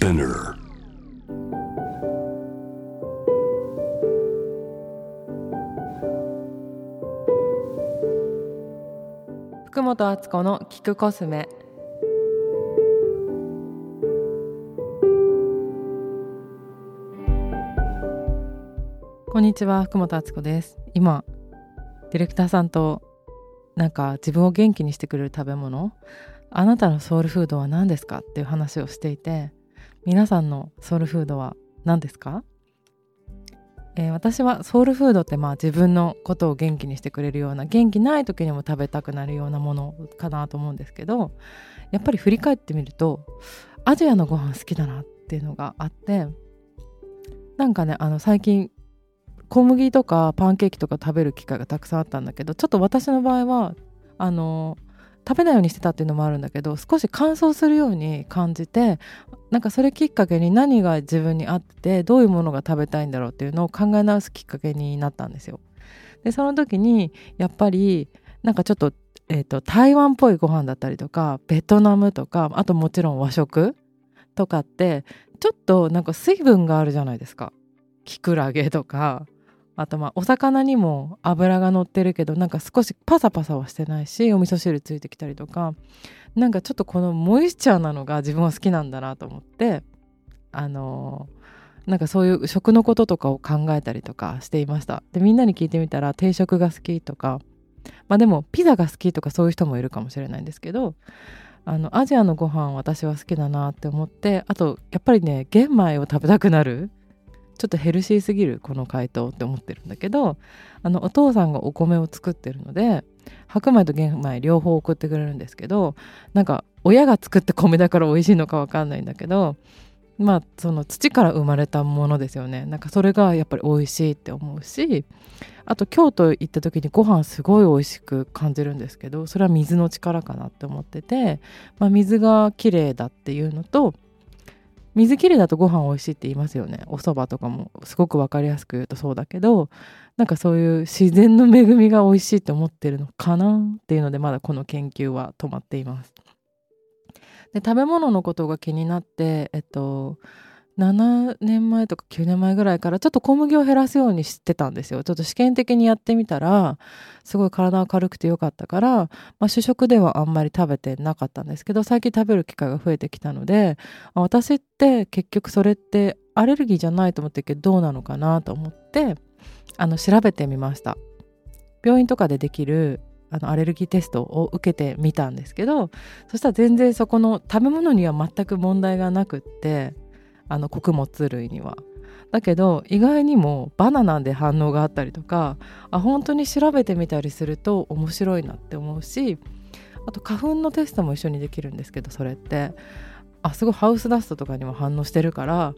Spinner. 福本敦子の聞くコスメこんにちは福本敦子です今ディレクターさんとなんか自分を元気にしてくれる食べ物あなたのソウルフードは何ですかっていう話をしていて。皆さんのソウルフードは何ですか、えー私はソウルフードってまあ自分のことを元気にしてくれるような元気ない時にも食べたくなるようなものかなと思うんですけどやっぱり振り返ってみるとアジアのご飯好きだなっていうのがあってなんかねあの最近小麦とかパンケーキとか食べる機会がたくさんあったんだけどちょっと私の場合はあの食べないようにしてたっていうのもあるんだけど少し乾燥するように感じてなんかそれきっかけに何が自分に合ってどういうものが食べたいんだろうっていうのを考え直すきっかけになったんですよ。でその時にやっぱりなんかちょっと,、えー、と台湾っぽいご飯だったりとかベトナムとかあともちろん和食とかってちょっとなんか水分があるじゃないですか。きくらげとかあとまあお魚にも油が乗ってるけどなんか少しパサパサはしてないしお味噌汁ついてきたりとかなんかちょっとこのモイスチャーなのが自分は好きなんだなと思ってあのーなんかそういう食のこととかを考えたりとかしていました。でみんなに聞いてみたら定食が好きとかまあでもピザが好きとかそういう人もいるかもしれないんですけどあのアジアのご飯私は好きだなって思ってあとやっぱりね玄米を食べたくなるちょっとヘルシーすぎるこの回答って思ってるんだけどあのお父さんがお米を作ってるので白米と玄米両方送ってくれるんですけどなんか親が作った米だから美味しいのか分かんないんだけどまあその土から生まれたものですよね。なんかそれがやっぱり美味しいって思うしあと京都行った時にご飯すごい美味しく感じるんですけどそれは水の力かなって思ってて、まあ、水がきれいだっていうのと水切れだとご飯美味しいって言いますよねお蕎麦とかもすごく分かりやすく言うとそうだけどなんかそういう自然の恵みが美味しいって思ってるのかなっていうのでまだこの研究は止まっています。で食べ物のことが気になってえっと7年前とか9年前ぐらいからちょっと小麦を減らすようにしてたんですよ。ちょっと試験的にやってみたらすごい体が軽くてよかったから、まあ、主食ではあんまり食べてなかったんですけど最近食べる機会が増えてきたので私って結局それってアレルギーじゃないと思ってるけどどうなのかなと思ってあの調べてみました。病院とかでできるあのアレルギーテストを受けてみたんですけどそしたら全然そこの食べ物には全く問題がなくってあの穀物類には。だけど意外にもバナナで反応があったりとかあ本当に調べてみたりすると面白いなって思うしあと花粉のテストも一緒にできるんですけどそれってあすごいハウスダストとかにも反応してるから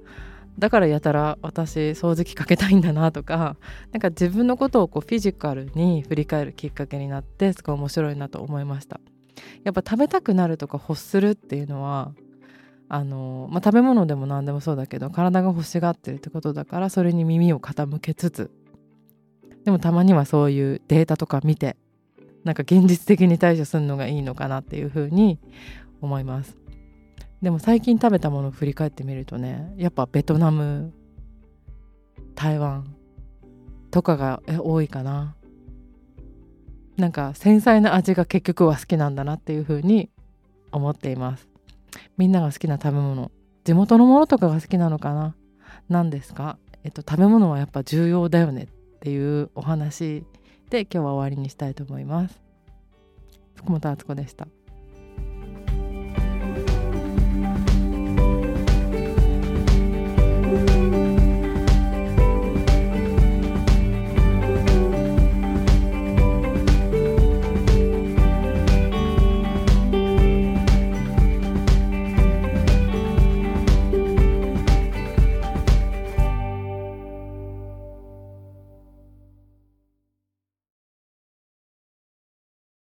だからやたら私掃除機かけたいんだなとかなんか自分のことをこうフィジカルに振り返るきっかけになってすごい面白いなと思いましたやっぱ食べたくなるとか欲するっていうのはあの、まあ、食べ物でも何でもそうだけど体が欲しがってるってことだからそれに耳を傾けつつでもたまにはそういうデータとか見てなんか現実的に対処するのがいいのかなっていうふうに思います。でも最近食べたものを振り返ってみるとねやっぱベトナム台湾とかが多いかな。なんか繊細な味が結局は好きなんだなっていうふうに思っています。みんなが好きな食べ物。地元のものとかが好きなのかな？何ですか？えっと食べ物はやっぱ重要だよねっていうお話で今日は終わりにしたいと思います。福本敦子でした「